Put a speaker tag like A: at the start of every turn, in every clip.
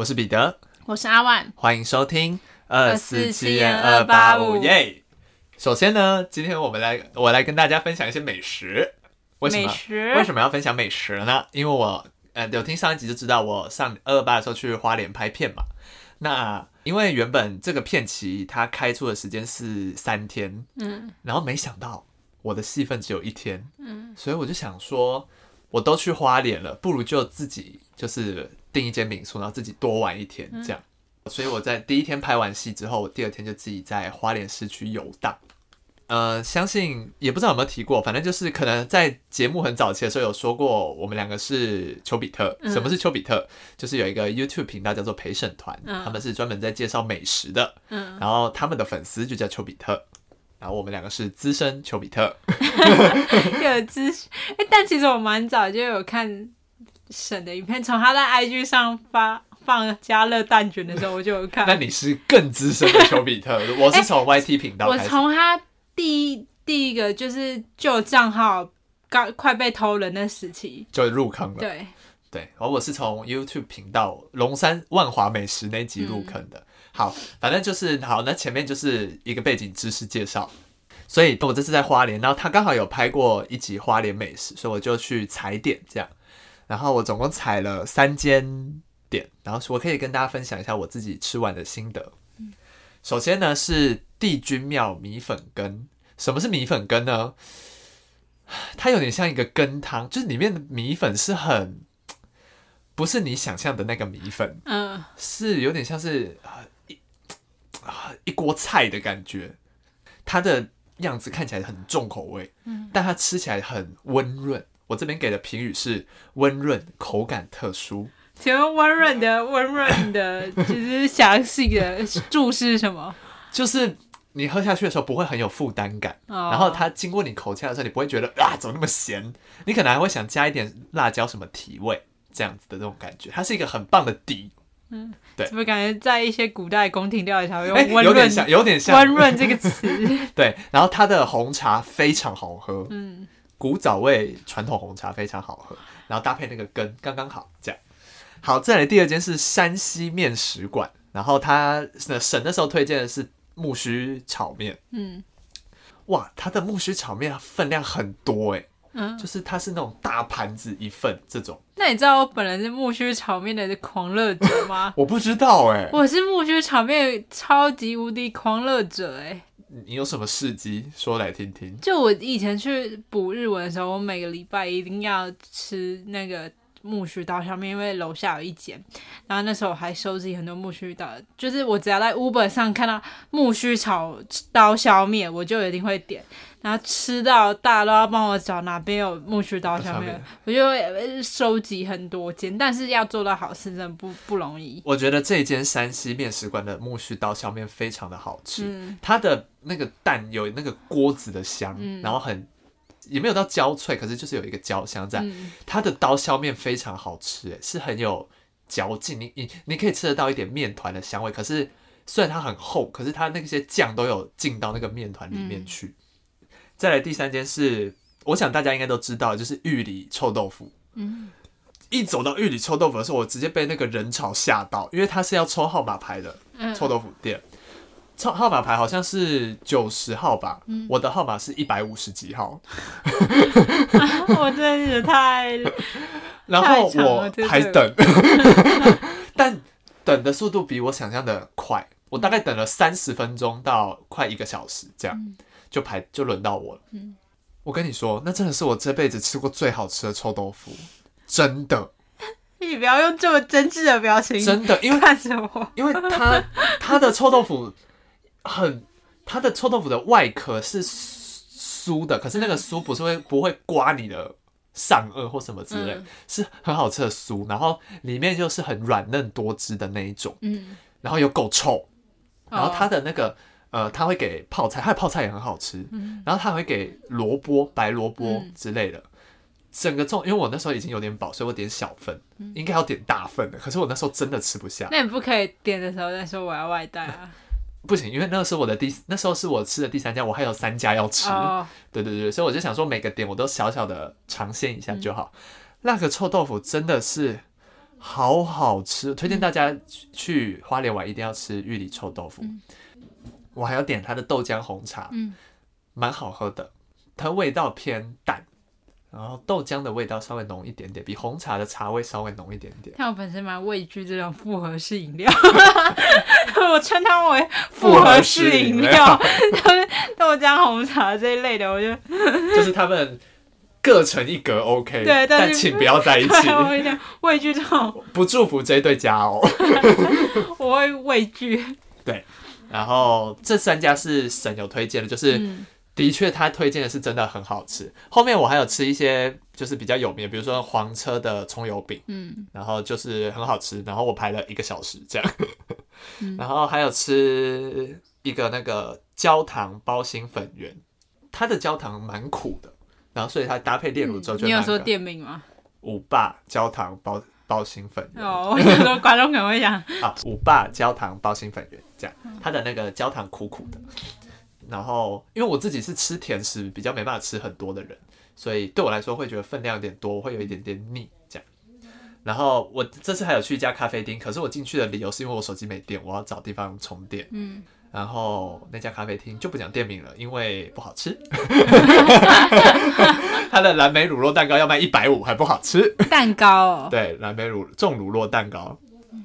A: 我是彼得，
B: 我是阿万，
A: 欢迎收听二四七二八五耶。首先呢，今天我们来，我来跟大家分享一些美食。为什么？为什么要分享美食呢？因为我呃有听上一集就知道，我上二二八的时候去花莲拍片嘛。那因为原本这个片期它开出的时间是三天，嗯，然后没想到我的戏份只有一天，嗯，所以我就想说，我都去花莲了，不如就自己就是订一间民宿，然后自己多玩一天这样。所以我在第一天拍完戏之后，我第二天就自己在花莲市区游荡。呃，相信也不知道有没有提过，反正就是可能在节目很早期的时候有说过，我们两个是丘比特。什么是丘比特？就是有一个 YouTube 频道叫做陪审团，他们是专门在介绍美食的。嗯，然后他们的粉丝就叫丘比特，然后我们两个是资深丘比特。
B: 有资哎，但其实我蛮早就有看沈的影片，从他在 IG 上发放加热蛋卷的时候我就有看。
A: 那你是更资深的丘比特，我是从 YT 频道，
B: 我从他。第一第一个就是旧账号刚快被偷人那时期
A: 就入坑了，
B: 对
A: 对，而我是从 YouTube 频道龙山万华美食那集入坑的。好，反正就是好，那前面就是一个背景知识介绍。所以我这次在花莲，然后他刚好有拍过一集花莲美食，所以我就去踩点这样。然后我总共踩了三间店，然后我可以跟大家分享一下我自己吃完的心得。首先呢是帝君庙米粉羹。什么是米粉羹呢？它有点像一个羹汤，就是里面的米粉是很不是你想象的那个米粉，嗯，是有点像是一一锅菜的感觉。它的样子看起来很重口味，嗯，但它吃起来很温润。我这边给的评语是温润，口感特殊。
B: 请问温润的温润的，就是详细的注释什么？
A: 就是。你喝下去的时候不会很有负担感，然后它经过你口腔的时候，你不会觉得啊怎么那么咸？你可能还会想加一点辣椒什么提味这样子的那种感觉，它是一个很棒的底。嗯，对，
B: 怎么感觉在一些古代宫廷料理才会用温润？
A: 有点像，有点像
B: 温润这个词。
A: 对，然后它的红茶非常好喝，嗯，古早味传统红茶非常好喝，然后搭配那个根刚刚好，这样。好，再来第二间是山西面食馆，然后它省的时候推荐的是。木须炒面，嗯，哇，它的木须炒面分量很多哎，嗯，就是它是那种大盘子一份这种。
B: 那你知道我本人是木须炒面的狂热者吗？
A: 我不知道哎，
B: 我是木须炒面超级无敌狂热者哎。
A: 你有什么事迹说来听听？
B: 就我以前去补日文的时候，我每个礼拜一定要吃那个。木须刀削面，因为楼下有一间，然后那时候我还收集很多木须刀，就是我只要在 Uber 上看到木须炒刀削面，我就一定会点，然后吃到大家都要帮我找哪边有木须刀削面，我就会收集很多间，但是要做到好吃真的不不容易。
A: 我觉得这间山西面食馆的木须刀削面非常的好吃，它的那个蛋有那个锅子的香，然后很。也没有到焦脆，可是就是有一个焦香在。它的刀削面非常好吃，哎，是很有嚼劲。你你你可以吃得到一点面团的香味，可是虽然它很厚，可是它那些酱都有进到那个面团里面去。再来第三间是，我想大家应该都知道，就是玉里臭豆腐。嗯，一走到玉里臭豆腐的时候，我直接被那个人潮吓到，因为它是要抽号码牌的臭豆腐店。号号码牌好像是九十号吧，我的号码是一百五十几号。
B: 我真是太……
A: 然后我还等，但等的速度比我想象的快，我大概等了三十分钟到快一个小时，这样就排就轮到我了。我跟你说，那真的是我这辈子吃过最好吃的臭豆腐，真的。
B: 你不要用这么真挚的表情，
A: 真的，因为
B: 看着我，
A: 因为他他的臭豆腐。很，它的臭豆腐的外壳是酥的，可是那个酥不是会不会刮你的上颚或什么之类，是很好吃的酥，然后里面就是很软嫩多汁的那一种，嗯，然后又够臭，然后它的那个呃，他会给泡菜，它的泡菜也很好吃，嗯，然后他会给萝卜白萝卜之类的，整个重，因为我那时候已经有点饱，所以我点小份，应该要点大份的，可是我那时候真的吃不下，
B: 那你不可以点的时候再说我要外带啊。
A: 不行，因为那个是我的第那时候是我吃的第三家，我还有三家要吃。对对对，所以我就想说每个点我都小小的尝鲜一下就好。那个臭豆腐真的是好好吃，推荐大家去花莲玩一定要吃玉里臭豆腐。我还要点它的豆浆红茶，嗯，蛮好喝的，它味道偏淡。然后豆浆的味道稍微浓一点点，比红茶的茶味稍微浓一点点。
B: 但我本身蛮畏惧这种复合式饮料，我称它为复合式饮料，就是 豆浆、红茶这一类的，我觉得
A: 就是他们各成一格，OK。
B: 对，
A: 但请不要在一起。
B: 我一畏惧这种，
A: 不祝福这对家哦。
B: 我会畏惧。
A: 对，然后这三家是省友推荐的，就是。的确，他推荐的是真的很好吃。后面我还有吃一些就是比较有名，比如说黄车的葱油饼，嗯，然后就是很好吃。然后我排了一个小时这样，然后还有吃一个那个焦糖包心粉圆，它的焦糖蛮苦的，然后所以它搭配炼乳之后就
B: 你有说店名吗？
A: 五霸焦糖包包心粉圆
B: 哦，我说观众可能会想
A: 啊，五霸焦糖包心粉圆这样，它的那个焦糖苦苦的。然后，因为我自己是吃甜食比较没办法吃很多的人，所以对我来说会觉得分量有点多，会有一点点腻这样。然后我这次还有去一家咖啡厅，可是我进去的理由是因为我手机没电，我要找地方充电。嗯。然后那家咖啡厅就不讲店名了，因为不好吃。它的蓝莓乳酪蛋糕要卖一百五，还不好吃。
B: 蛋糕。
A: 对，蓝莓乳重乳酪蛋糕。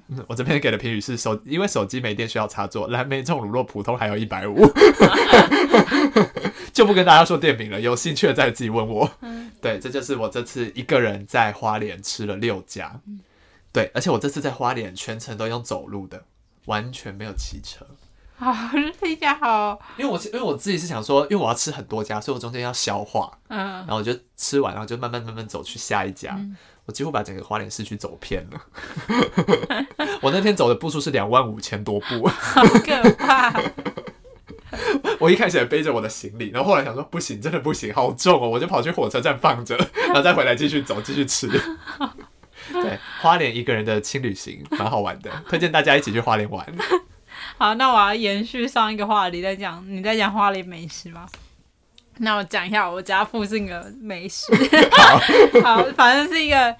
A: 我这边给的评语是手，因为手机没电需要插座，蓝莓重乳酪普通还有一百五，就不跟大家说店名了，有兴趣的再自己问我。对，这就是我这次一个人在花莲吃了六家，对，而且我这次在花莲全程都用走路的，完全没有骑车。
B: 好，这家好。
A: 因为我因为我自己是想说，因为我要吃很多家，所以我中间要消化，嗯，然后我就吃完，然后就慢慢慢慢走去下一家。我几乎把整个花莲市区走偏了。我那天走的步数是两万五千多步，
B: 好可怕。
A: 我一开始也背着我的行李，然后后来想说不行，真的不行，好重哦，我就跑去火车站放着，然后再回来继续走，继续吃。对，花莲一个人的轻旅行蛮好玩的，推荐大家一起去花莲玩。
B: 好，那我要延续上一个话题，再讲你在讲花莲美食吗？那我讲一下我家附近的美食。好，反正是一个，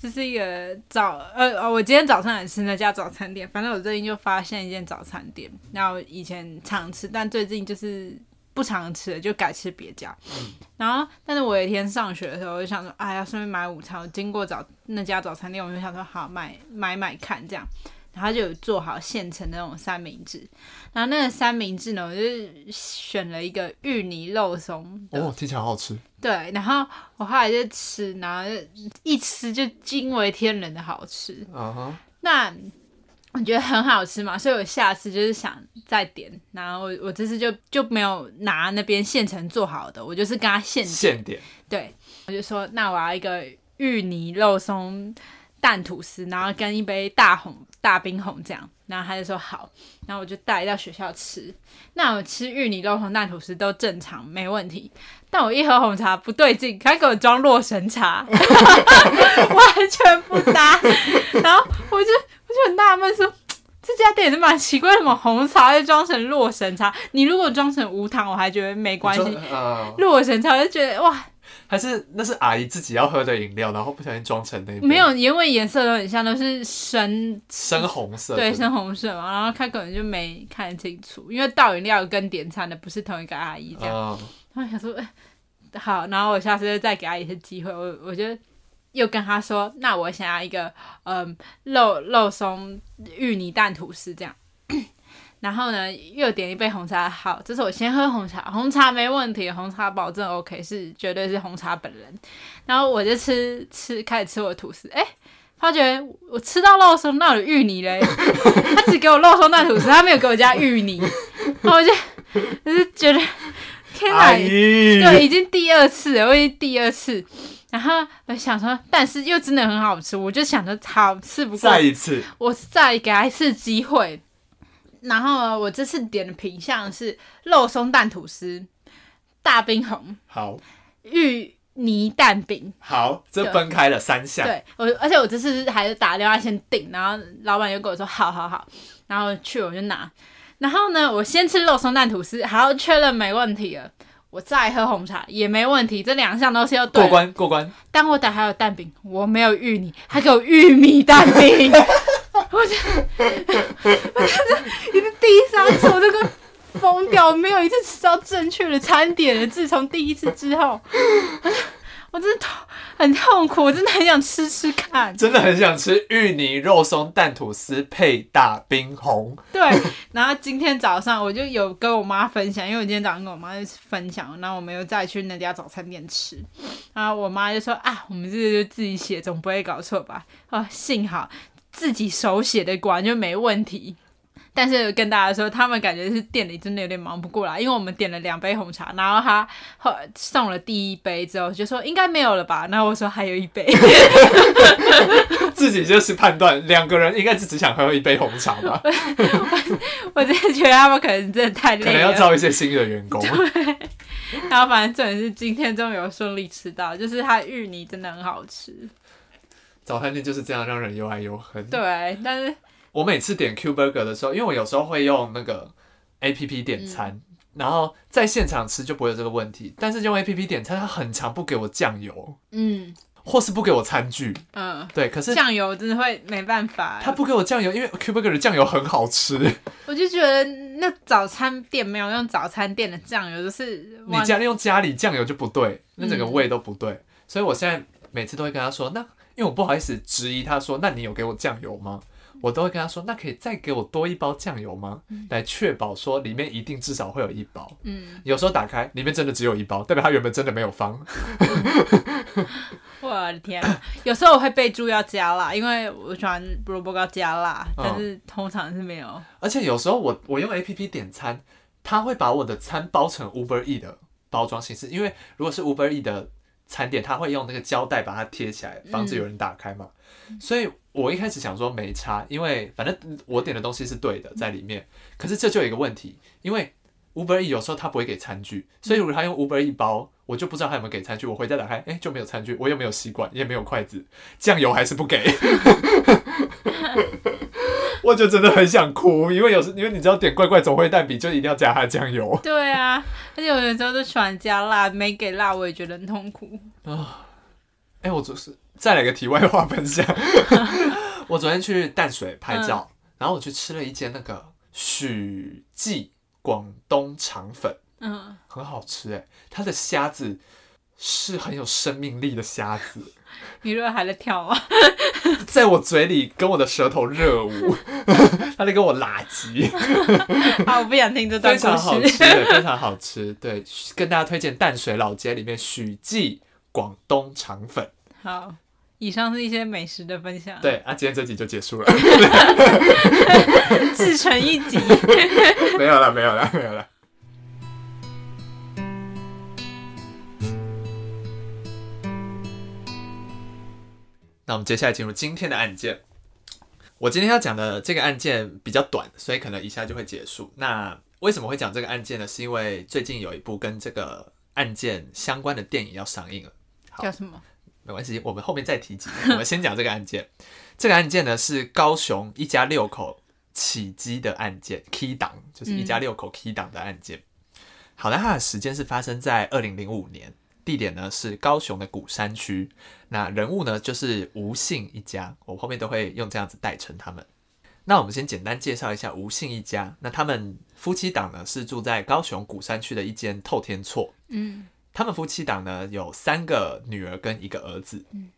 B: 这是一个早呃我今天早上也吃那家早餐店。反正我最近就发现一间早餐店，然后以前常吃，但最近就是不常吃了，就改吃别家。然后，但是我有一天上学的时候，我就想说，哎呀，顺便买午餐。我经过早那家早餐店，我就想说，好买买买看这样。然后就有做好现成的那种三明治，然后那个三明治呢，我就选了一个芋泥肉松。
A: 哦，听起来好好吃。
B: 对，然后我后来就吃，然后一吃就惊为天人的好吃。嗯哼。那我觉得很好吃嘛，所以我下次就是想再点。然后我我这次就就没有拿那边现成做好的，我就是跟他现
A: 现点。
B: 对，我就说那我要一个芋泥肉松。蛋吐司，然后跟一杯大红大冰红这样，然后他就说好，然后我就带到学校吃。那我吃芋泥肉松蛋吐司都正常没问题，但我一喝红茶不对劲，他给我装洛神茶，完全不搭。然后我就我就很纳闷说，这家店是蛮奇怪，什么红茶会装成洛神茶？你如果装成无糖，我还觉得没关系。洛神茶我就觉得哇。
A: 还是那是阿姨自己要喝的饮料，然后不小心装成那
B: 没有，因为颜色都很像，都是深
A: 深红色，
B: 对，深红色嘛。然后他可能就没看清楚，因为倒饮料跟点餐的不是同一个阿姨，这样。他想说，好，然后我下次再给阿姨一次机会，我我就又跟他说，那我想要一个嗯肉肉松芋泥蛋吐司这样。然后呢，又点一杯红茶。好，这是我先喝红茶，红茶没问题，红茶保证 OK，是绝对是红茶本人。然后我就吃吃，开始吃我的吐司，哎，发觉我吃到肉松，那有芋泥嘞。他只给我肉松那吐司，他没有给我加芋泥。然后我就就是觉得，天哪，对，已经第二次了，我已经第二次。然后我想说，但是又真的很好吃，我就想着好吃不过，
A: 再一次，
B: 我再给他一次机会。然后我这次点的品相是肉松蛋吐司、大冰红，
A: 好，
B: 芋泥蛋饼，
A: 好，这分开了三项。
B: 对，我而且我这次还是打电话先订，然后老板又跟我说好好好，然后去我就拿。然后呢，我先吃肉松蛋吐司，好，确认没问题了，我再喝红茶也没问题，这两项都是要过
A: 关过关。
B: 但我打还有蛋饼，我没有芋泥，还给我玉米蛋饼，我觉得，我觉得第三次我这个疯掉，没有一次吃到正确的餐点了。自从第一次之后。我真的痛，很痛苦，我真的很想吃吃看，
A: 真的很想吃芋泥肉松蛋吐司配大冰红。
B: 对，然后今天早上我就有跟我妈分享，因为我今天早上跟我妈分享，然后我们又再去那家早餐店吃，然后我妈就说啊，我们这就自己写，总不会搞错吧？啊，幸好自己手写的，果然就没问题。但是跟大家说，他们感觉是店里真的有点忙不过来，因为我们点了两杯红茶，然后他后送了第一杯之后就说应该没有了吧，然后我说还有一杯，
A: 自己就是判断两个人应该是只想喝一杯红茶吧。
B: 我真的觉得他们可能真的太累了，可
A: 能要招一些新的员工。
B: 对，然后反正重点是今天终于有顺利吃到，就是它芋泥真的很好吃。
A: 早餐店就是这样让人又爱又恨。
B: 对，但是。
A: 我每次点 Q Burger 的时候，因为我有时候会用那个 A P P 点餐，然后在现场吃就不会有这个问题。但是用 A P P 点餐，它很常不给我酱油，嗯，或是不给我餐具，嗯，对。可是
B: 酱油真的会没办法，
A: 他不给我酱油，因为 Q Burger 的酱油很好吃。
B: 我就觉得那早餐店没有用早餐店的酱油，就是
A: 你家里用家里酱油就不对，那整个味都不对。所以我现在每次都会跟他说，那因为我不好意思质疑他说，那你有给我酱油吗？我都会跟他说：“那可以再给我多一包酱油吗？来确保说里面一定至少会有一包。嗯，有时候打开里面真的只有一包，代表他原本真的没有放。
B: 我的天！有时候我会备注要加辣，因为我喜欢萝卜糕加辣，但是通常是没有。
A: 而且有时候我我用 A P P 点餐，他会把我的餐包成 Uber E 的包装形式，因为如果是 Uber E 的餐点，他会用那个胶带把它贴起来，防止有人打开嘛。所以。我一开始想说没差，因为反正我点的东西是对的在里面。可是这就有一个问题，因为 Uber E 有时候他不会给餐具，所以如果他用 Uber E 包，我就不知道他有没有给餐具。我回家打开，哎，就没有餐具，我又没有吸管，也没有筷子，酱油还是不给。我就真的很想哭，因为有时因为你知道点怪怪总会蛋饼就一定要加他酱油。
B: 对啊，而且我有时候都喜欢加辣，没给辣我也觉得很痛苦
A: 啊。哎，我就是。再来个题外话分享，我昨天去淡水拍照，然后我去吃了一间那个许记广东肠粉，嗯，很好吃哎，它的虾子是很有生命力的虾子，
B: 你如果还在跳吗？
A: 在我嘴里跟我的舌头热舞，他在跟我拉鸡，
B: 啊，我不想听这段
A: 非常好吃，非常好吃，对，跟大家推荐淡水老街里面许记广东肠粉，
B: 好。以上是一些美食的分享。
A: 对啊，今天这集就结束了，
B: 自成一集。
A: 没有了，没有了，没有了。那我们接下来进入今天的案件。我今天要讲的这个案件比较短，所以可能一下就会结束。那为什么会讲这个案件呢？是因为最近有一部跟这个案件相关的电影要上映了。
B: 叫什么？
A: 没关系，我们后面再提及。我们先讲这个案件。这个案件呢是高雄一家六口起机的案件，Key 档就是一家六口 Key 档的案件。好的，它的时间是发生在二零零五年，地点呢是高雄的古山区。那人物呢就是吴姓一家，我后面都会用这样子代称他们。那我们先简单介绍一下吴姓一家。那他们夫妻档呢是住在高雄古山区的一间透天厝。嗯。他们夫妻档呢有三个女儿跟一个儿子。嗯，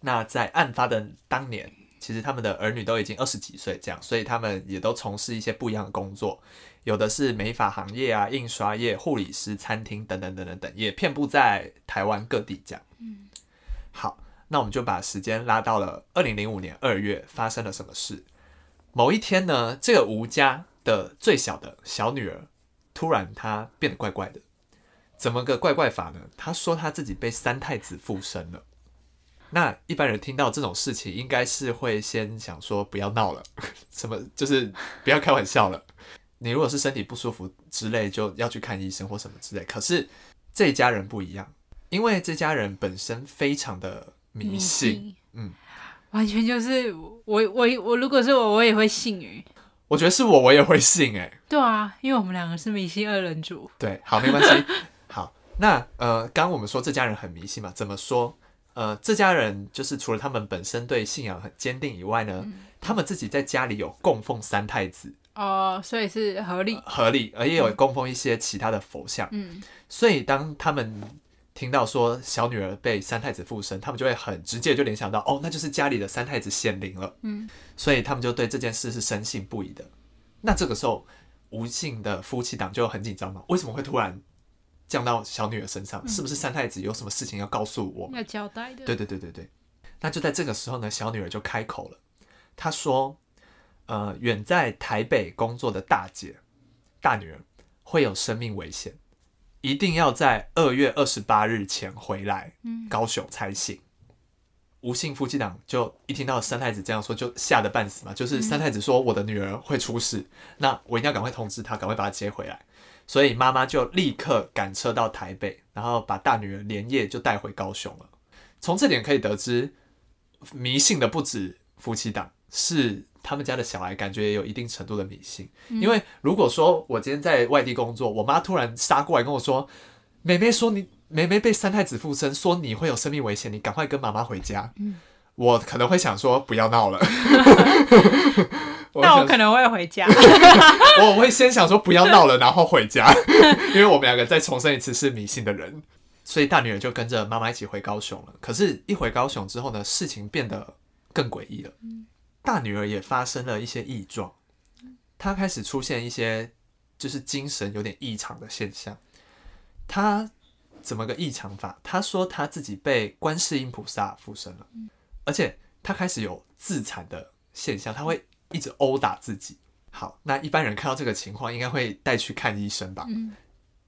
A: 那在案发的当年，其实他们的儿女都已经二十几岁，这样，所以他们也都从事一些不一样的工作，有的是美发行业啊、印刷业、护理师、餐厅等等等等等，也遍布在台湾各地这样。嗯，好，那我们就把时间拉到了二零零五年二月，发生了什么事？某一天呢，这个吴家的最小的小女儿，突然她变得怪怪的。怎么个怪怪法呢？她说她自己被三太子附身了。那一般人听到这种事情，应该是会先想说不要闹了，什么就是不要开玩笑了。你如果是身体不舒服之类，就要去看医生或什么之类。可是这家人不一样，因为这家人本身非常的迷信，
B: 嗯，完全就是我我我如果是我，我也会信诶。
A: 我觉得是我，我也会信诶。
B: 对啊，因为我们两个是迷信二人组。
A: 对，好，没关系。好，那呃，刚刚我们说这家人很迷信嘛，怎么说？呃，这家人就是除了他们本身对信仰很坚定以外呢，他们自己在家里有供奉三太子
B: 哦，所以是合理
A: 合理，而也有供奉一些其他的佛像。嗯，所以当他们听到说小女儿被三太子附身，他们就会很直接就联想到，哦，那就是家里的三太子显灵了。嗯，所以他们就对这件事是深信不疑的。那这个时候，吴姓的夫妻档就很紧张嘛？为什么会突然？降到小女儿身上，是不是三太子有什么事情要告诉我？
B: 要交代的。
A: 对对对对对。那就在这个时候呢，小女儿就开口了。她说：“呃，远在台北工作的大姐、大女儿会有生命危险，一定要在二月二十八日前回来，高雄才行。”吴姓夫妻档就一听到三太子这样说，就吓得半死嘛。就是三太子说：“我的女儿会出事，那我一定要赶快通知她，赶快把她接回来。”所以妈妈就立刻赶车到台北，然后把大女儿连夜就带回高雄了。从这点可以得知，迷信的不止夫妻档，是他们家的小孩，感觉也有一定程度的迷信。因为如果说我今天在外地工作，我妈突然杀过来跟我说：“妹妹说你妹妹被三太子附身，说你会有生命危险，你赶快跟妈妈回家。”我可能会想说：“不要闹了。”
B: 那我可能会回家。
A: 我会先想说不要闹了，然后回家，因为我们两个再重申一次是迷信的人，所以大女儿就跟着妈妈一起回高雄了。可是，一回高雄之后呢，事情变得更诡异了。大女儿也发生了一些异状，她开始出现一些就是精神有点异常的现象。她怎么个异常法？她说她自己被观世音菩萨附身了，而且他开始有自残的现象，他会。一直殴打自己。好，那一般人看到这个情况，应该会带去看医生吧？嗯。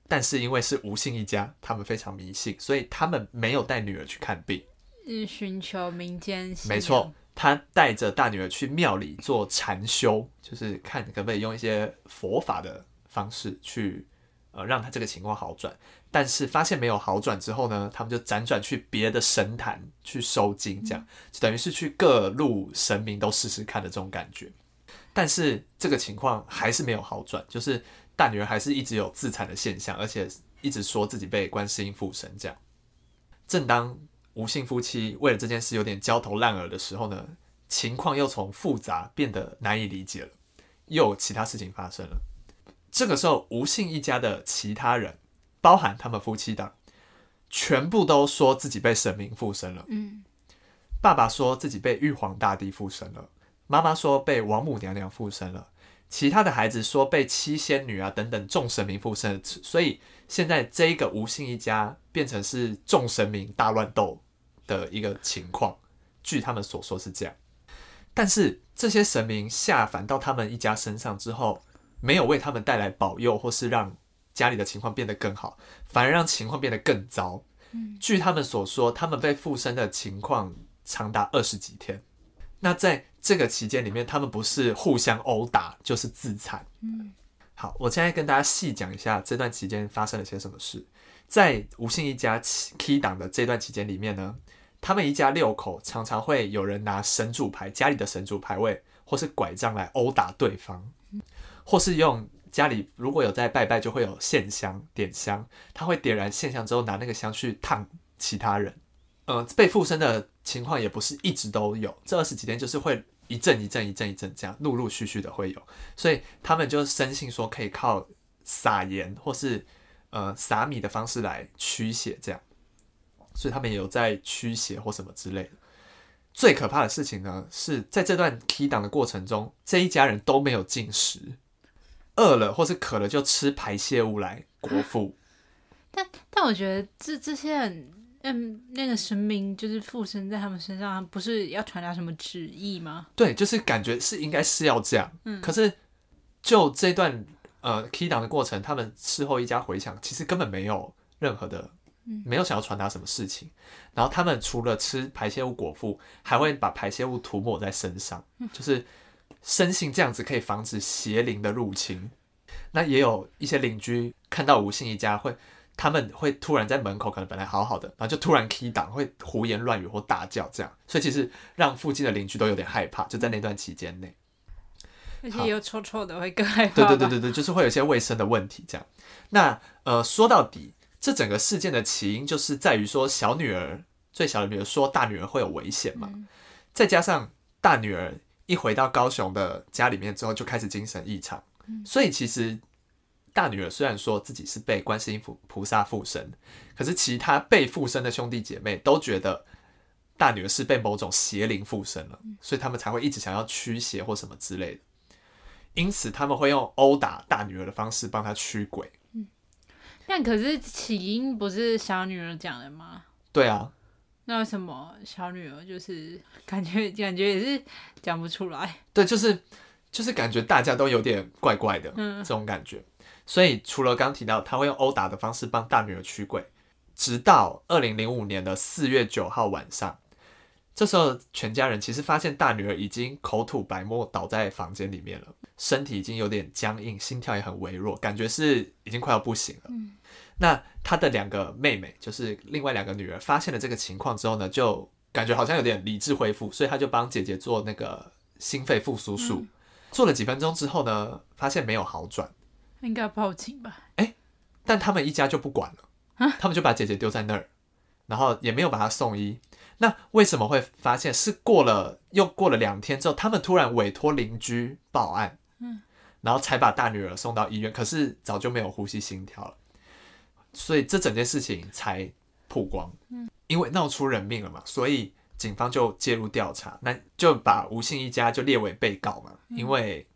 A: 但是因为是吴姓一家，他们非常迷信，所以他们没有带女儿去看病。
B: 是寻求民间。
A: 没错，他带着大女儿去庙里做禅修，就是看可不可以用一些佛法的方式去。呃，让他这个情况好转，但是发现没有好转之后呢，他们就辗转去别的神坛去收经，这样就等于是去各路神明都试试看的这种感觉。但是这个情况还是没有好转，就是大女儿还是一直有自残的现象，而且一直说自己被观世音附身。这样，正当吴姓夫妻为了这件事有点焦头烂额的时候呢，情况又从复杂变得难以理解了，又有其他事情发生了。这个时候，吴姓一家的其他人，包含他们夫妻档，全部都说自己被神明附身了。嗯，爸爸说自己被玉皇大帝附身了，妈妈说被王母娘娘附身了，其他的孩子说被七仙女啊等等众神明附身。所以现在这一个吴姓一家变成是众神明大乱斗的一个情况。据他们所说是这样，但是这些神明下凡到他们一家身上之后。没有为他们带来保佑，或是让家里的情况变得更好，反而让情况变得更糟。据他们所说，他们被附身的情况长达二十几天。那在这个期间里面，他们不是互相殴打，就是自残。嗯，好，我现在跟大家细讲一下这段期间发生了些什么事。在吴姓一家 key 档的这段期间里面呢，他们一家六口常常会有人拿神主牌、家里的神主牌位或是拐杖来殴打对方。或是用家里如果有在拜拜，就会有线香点香，他会点燃线香之后拿那个香去烫其他人。呃，被附身的情况也不是一直都有，这二十几天就是会一阵一阵一阵一阵这样陆陆续续的会有，所以他们就深信说可以靠撒盐或是呃撒米的方式来驱邪这样，所以他们也有在驱邪或什么之类的。最可怕的事情呢，是在这段 key 档的过程中，这一家人都没有进食，饿了或是渴了就吃排泄物来果腹。
B: 但但我觉得这这些人，嗯，那个神明就是附身在他们身上，不是要传达什么旨意吗？
A: 对，就是感觉是应该是要这样。嗯，可是就这段呃 key 档的过程，他们事后一家回想，其实根本没有任何的。没有想要传达什么事情，然后他们除了吃排泄物果腹，还会把排泄物涂抹在身上，就是深信这样子可以防止邪灵的入侵。那也有一些邻居看到吴姓一家会，他们会突然在门口，可能本来好好的，然后就突然 key 档，会胡言乱语或大叫这样，所以其实让附近的邻居都有点害怕，就在那段期间内，
B: 而且有臭臭的会更害怕。
A: 对对对对对，就是会有一些卫生的问题这样。那呃，说到底。这整个事件的起因就是在于说，小女儿最小的女儿说大女儿会有危险嘛，再加上大女儿一回到高雄的家里面之后就开始精神异常，所以其实大女儿虽然说自己是被观世音菩菩萨附身，可是其他被附身的兄弟姐妹都觉得大女儿是被某种邪灵附身了，所以他们才会一直想要驱邪或什么之类的。因此，他们会用殴打大女儿的方式帮她驱鬼。
B: 嗯，但可是起因不是小女儿讲的吗？
A: 对啊。
B: 那为什么小女儿就是 感觉感觉也是讲不出来？
A: 对，就是就是感觉大家都有点怪怪的这种感觉。所以除了刚提到他会用殴打的方式帮大女儿驱鬼，直到二零零五年的四月九号晚上。这时候，全家人其实发现大女儿已经口吐白沫，倒在房间里面了，身体已经有点僵硬，心跳也很微弱，感觉是已经快要不行了。那他的两个妹妹，就是另外两个女儿，发现了这个情况之后呢，就感觉好像有点理智恢复，所以她就帮姐姐做那个心肺复苏术。做了几分钟之后呢，发现没有好转，
B: 应该报警吧？
A: 哎，但他们一家就不管了，他们就把姐姐丢在那儿，然后也没有把她送医。那为什么会发现？是过了又过了两天之后，他们突然委托邻居报案，嗯，然后才把大女儿送到医院。可是早就没有呼吸心跳了，所以这整件事情才曝光。嗯，因为闹出人命了嘛，所以警方就介入调查，那就把吴姓一家就列为被告嘛，因为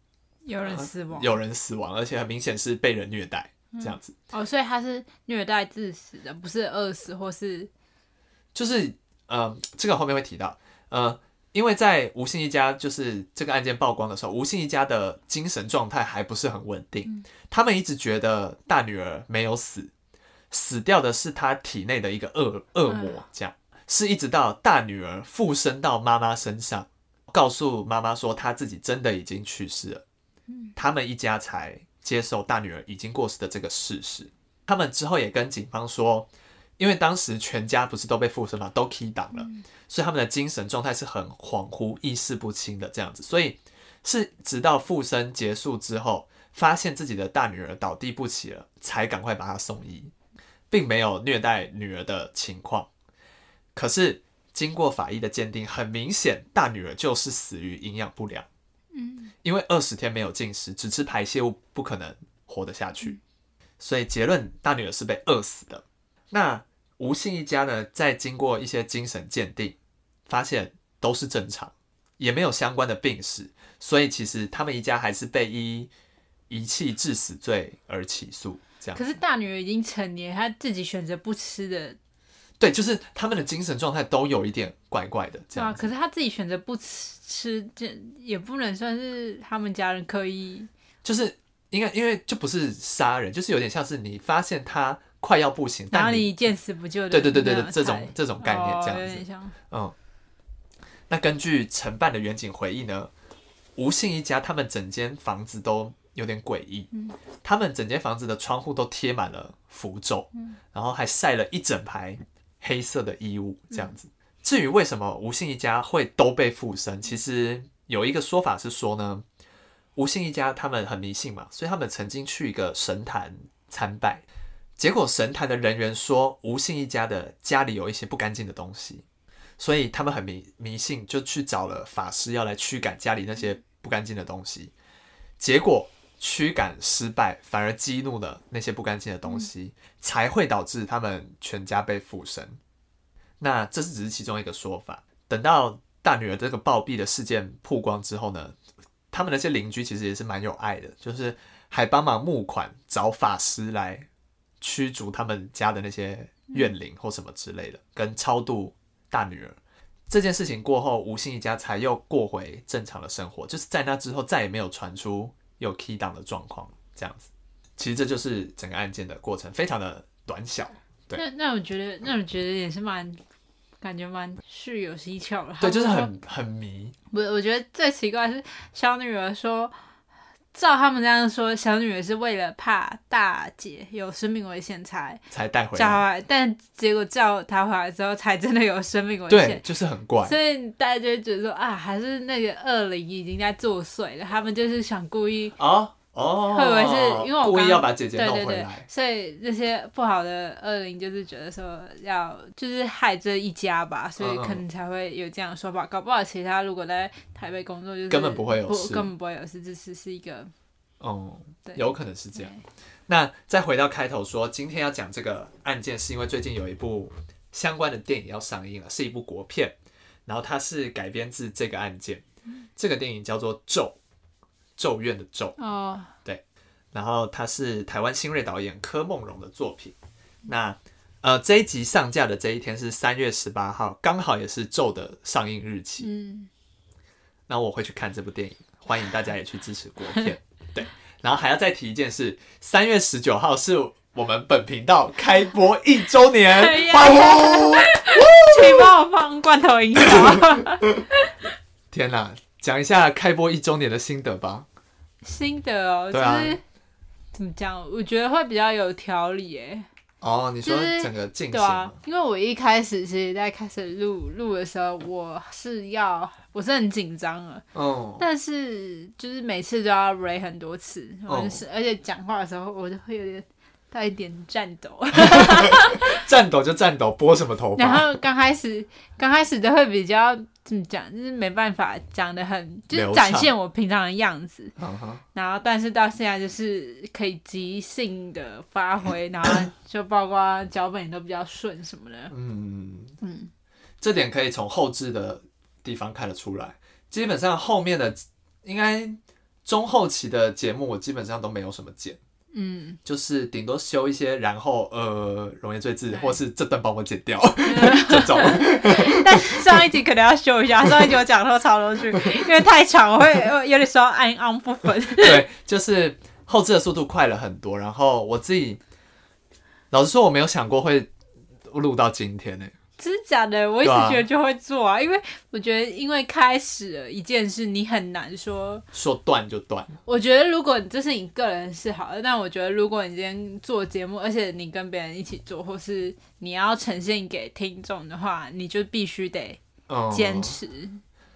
B: 有人死亡，
A: 有人死亡，而且很明显是被人虐待这样子。
B: 哦，所以他是虐待致死的，不是饿死或是
A: 就是。呃，这个后面会提到，呃，因为在吴姓一家就是这个案件曝光的时候，吴姓一家的精神状态还不是很稳定，他们一直觉得大女儿没有死，死掉的是她体内的一个恶恶魔，这样是一直到大女儿附身到妈妈身上，告诉妈妈说她自己真的已经去世了，他们一家才接受大女儿已经过世的这个事实，他们之后也跟警方说。因为当时全家不是都被附身了，都 key 档了，所以他们的精神状态是很恍惚、意识不清的这样子。所以是直到附身结束之后，发现自己的大女儿倒地不起了，才赶快把她送医，并没有虐待女儿的情况。可是经过法医的鉴定，很明显大女儿就是死于营养不良。嗯，因为二十天没有进食，只吃排泄物不可能活得下去，所以结论大女儿是被饿死的。那吴姓一家呢，在经过一些精神鉴定，发现都是正常，也没有相关的病史，所以其实他们一家还是被依遗弃致死罪而起诉。这样。
B: 可是大女儿已经成年，她自己选择不吃的。
A: 对，就是他们的精神状态都有一点怪怪的。这样。
B: 可是他自己选择不吃，吃这也不能算是他们家人刻意。
A: 就是应该，因为就不是杀人，就是有点像是你发现他。快要不行，
B: 哪里见死不救的？
A: 对对对对对，这种这种概念这样子。嗯，那根据承办的远景回忆呢，吴姓一家他们整间房子都有点诡异。嗯，他们整间房子的窗户都贴满了符咒，然后还晒了一整排黑色的衣物，这样子。至于为什么吴姓一家会都被附身，其实有一个说法是说呢，吴姓一家他们很迷信嘛，所以他们曾经去一个神坛参拜。结果神坛的人员说，吴姓一家的家里有一些不干净的东西，所以他们很迷迷信，就去找了法师要来驱赶家里那些不干净的东西。结果驱赶失败，反而激怒了那些不干净的东西，才会导致他们全家被附身。那这是只是其中一个说法。等到大女儿这个暴毙的事件曝光之后呢，他们那些邻居其实也是蛮有爱的，就是还帮忙募款找法师来。驱逐他们家的那些怨灵或什么之类的，跟超度大女儿这件事情过后，吴姓一家才又过回正常的生活。就是在那之后，再也没有传出有 key down 的状况。这样子，其实这就是整个案件的过程，非常的短小。对，
B: 那那我觉得，那我觉得也是蛮感觉蛮是有蹊跷的。
A: 对，就是很很迷。
B: 不，我觉得最奇怪是小女儿说。照他们这样说，小女儿是为了怕大姐有生命危险才
A: 才带回来，
B: 但结果叫她回来之后，才真的有生命危
A: 险，对，就是很怪。
B: 所以大家就会觉得说啊，还是那个恶灵已经在作祟了，他们就是想故意
A: 哦哦，
B: 会不会是因为我
A: 故意要把姐姐
B: 对对对
A: 弄回来？，
B: 所以这些不好的恶灵就是觉得说要就是害这一家吧，所以可能才会有这样的说法。搞不好其他如果在台北工作，就是
A: 根本不会有事
B: 根本不会有事，这只是一个
A: 哦，
B: 对
A: 有可能是这样。那再回到开头说，今天要讲这个案件，是因为最近有一部相关的电影要上映了，是一部国片，然后它是改编自这个案件。这个电影叫做《咒》，咒怨的咒。
B: 哦，对
A: 然后它是台湾新锐导演柯梦荣的作品。那呃，这一集上架的这一天是三月十八号，刚好也是《咒》的上映日期。
B: 嗯，
A: 那我会去看这部电影，欢迎大家也去支持国片。对，然后还要再提一件事，三月十九号是我们本频道开播一周年！
B: 请帮我放罐头音效。
A: 天哪，讲一下开播一周年的心得吧。
B: 心得哦，就
A: 对啊
B: 是怎么讲？我觉得会比较有条理诶。
A: 哦，你说整个进
B: 对
A: 行对，，
B: 啊因为我一开始其实在开始录录的时候，我是要我是很紧张的，
A: 嗯，
B: 但是就是每次都要 re 很多次，我
A: 哦
B: 就是、而且讲话的时候我就会有点带一点颤抖，
A: 颤抖就颤抖，拨什么头
B: 然
A: 发？
B: 后刚开始刚开始都会比较怎么讲，就是没办法讲的很，就是展现我平常的样子，然后但是到现在就是可以即兴的发挥，然后就包括脚本也都比较顺什么的，
A: 嗯，
B: 嗯，
A: 这点可以从后置的地方看得出来。基本上后面的应该中后期的节目，我基本上都没有什么剪。
B: 嗯，
A: 就是顶多修一些，然后呃，容颜赘字，或是这段帮我剪掉 这种。
B: 但上一集可能要修一下，上一集我讲错超多句，因为太长，我会有点时候按按不分。
A: 对，就是后置的速度快了很多。然后我自己老实说，我没有想过会录到今天呢、
B: 真的假的？我一直觉得就会做啊，因为我觉得因为开始了一件事，你很难说。
A: 说断就断。
B: 我觉得如果这是你个人是好的，但我觉得如果你今天做节目，而且你跟别人一起做，或是你要呈现给听众的话，你就必须得
A: 嗯，
B: 坚持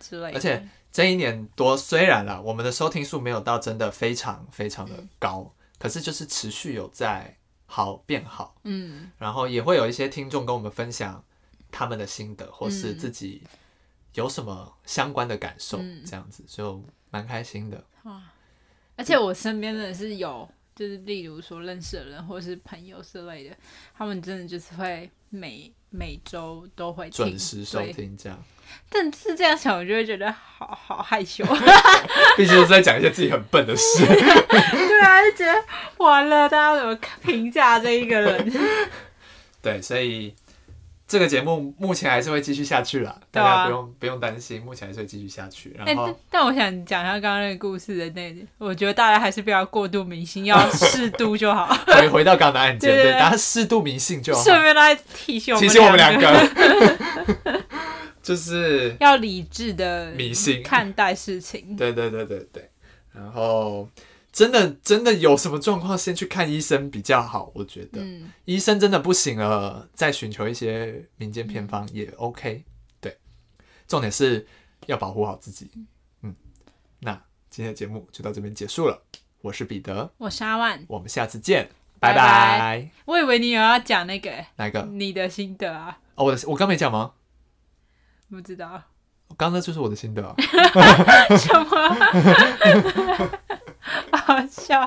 B: 之类的。
A: 而且这一年多，虽然啦，我们的收听数没有到真的非常非常的高，可是就是持续有在好变好。
B: 嗯，
A: 然后也会有一些听众跟我们分享他们的心得，或是
B: 嗯
A: 自己有什么相关的感受，
B: 嗯
A: 这样子就蛮开心的。
B: 而且我身边的是有，就是例如说认识的人或是朋友之类的，他们真的就是会每每周都会
A: 准时收。听，这样，
B: 但是这样想，我就会觉得好好害羞。
A: 毕竟是在讲一些自己很笨的事。
B: 对啊，就觉得完了，大家怎么评价这一个人？
A: 对，所以这个节目目前还是会继续下去啦，
B: 啊
A: 大家不用不用担心，目前还是会继续下去。
B: 哎、
A: 然后
B: 但但我想讲一下刚刚那个故事的那，我觉得大家还是不要过度迷信，要适度就好。
A: 回回到刚刚的案件，
B: 对
A: 大家适度迷信就好。
B: 顺便来提醒我们，
A: 提醒我们两个，就是
B: 要理智的
A: 迷信
B: 看待事情。
A: 对对对对对，然后真的真的有什么状况，先去看医生比较好，我觉得。
B: 嗯，
A: 医生真的不行了，再寻求一些民间偏方也 OK。对，重点是要保护好自己。嗯，那今天的节目就到这边结束了。我是彼得，
B: 我是阿万，
A: 我们下次见，拜
B: 拜。我以为你有要讲那个、
A: 哪个？
B: 你的心得啊，
A: 哦，我的我刚没讲吗？
B: 不知道
A: 我刚刚那就是我的心得啊。
B: 什么，好笑。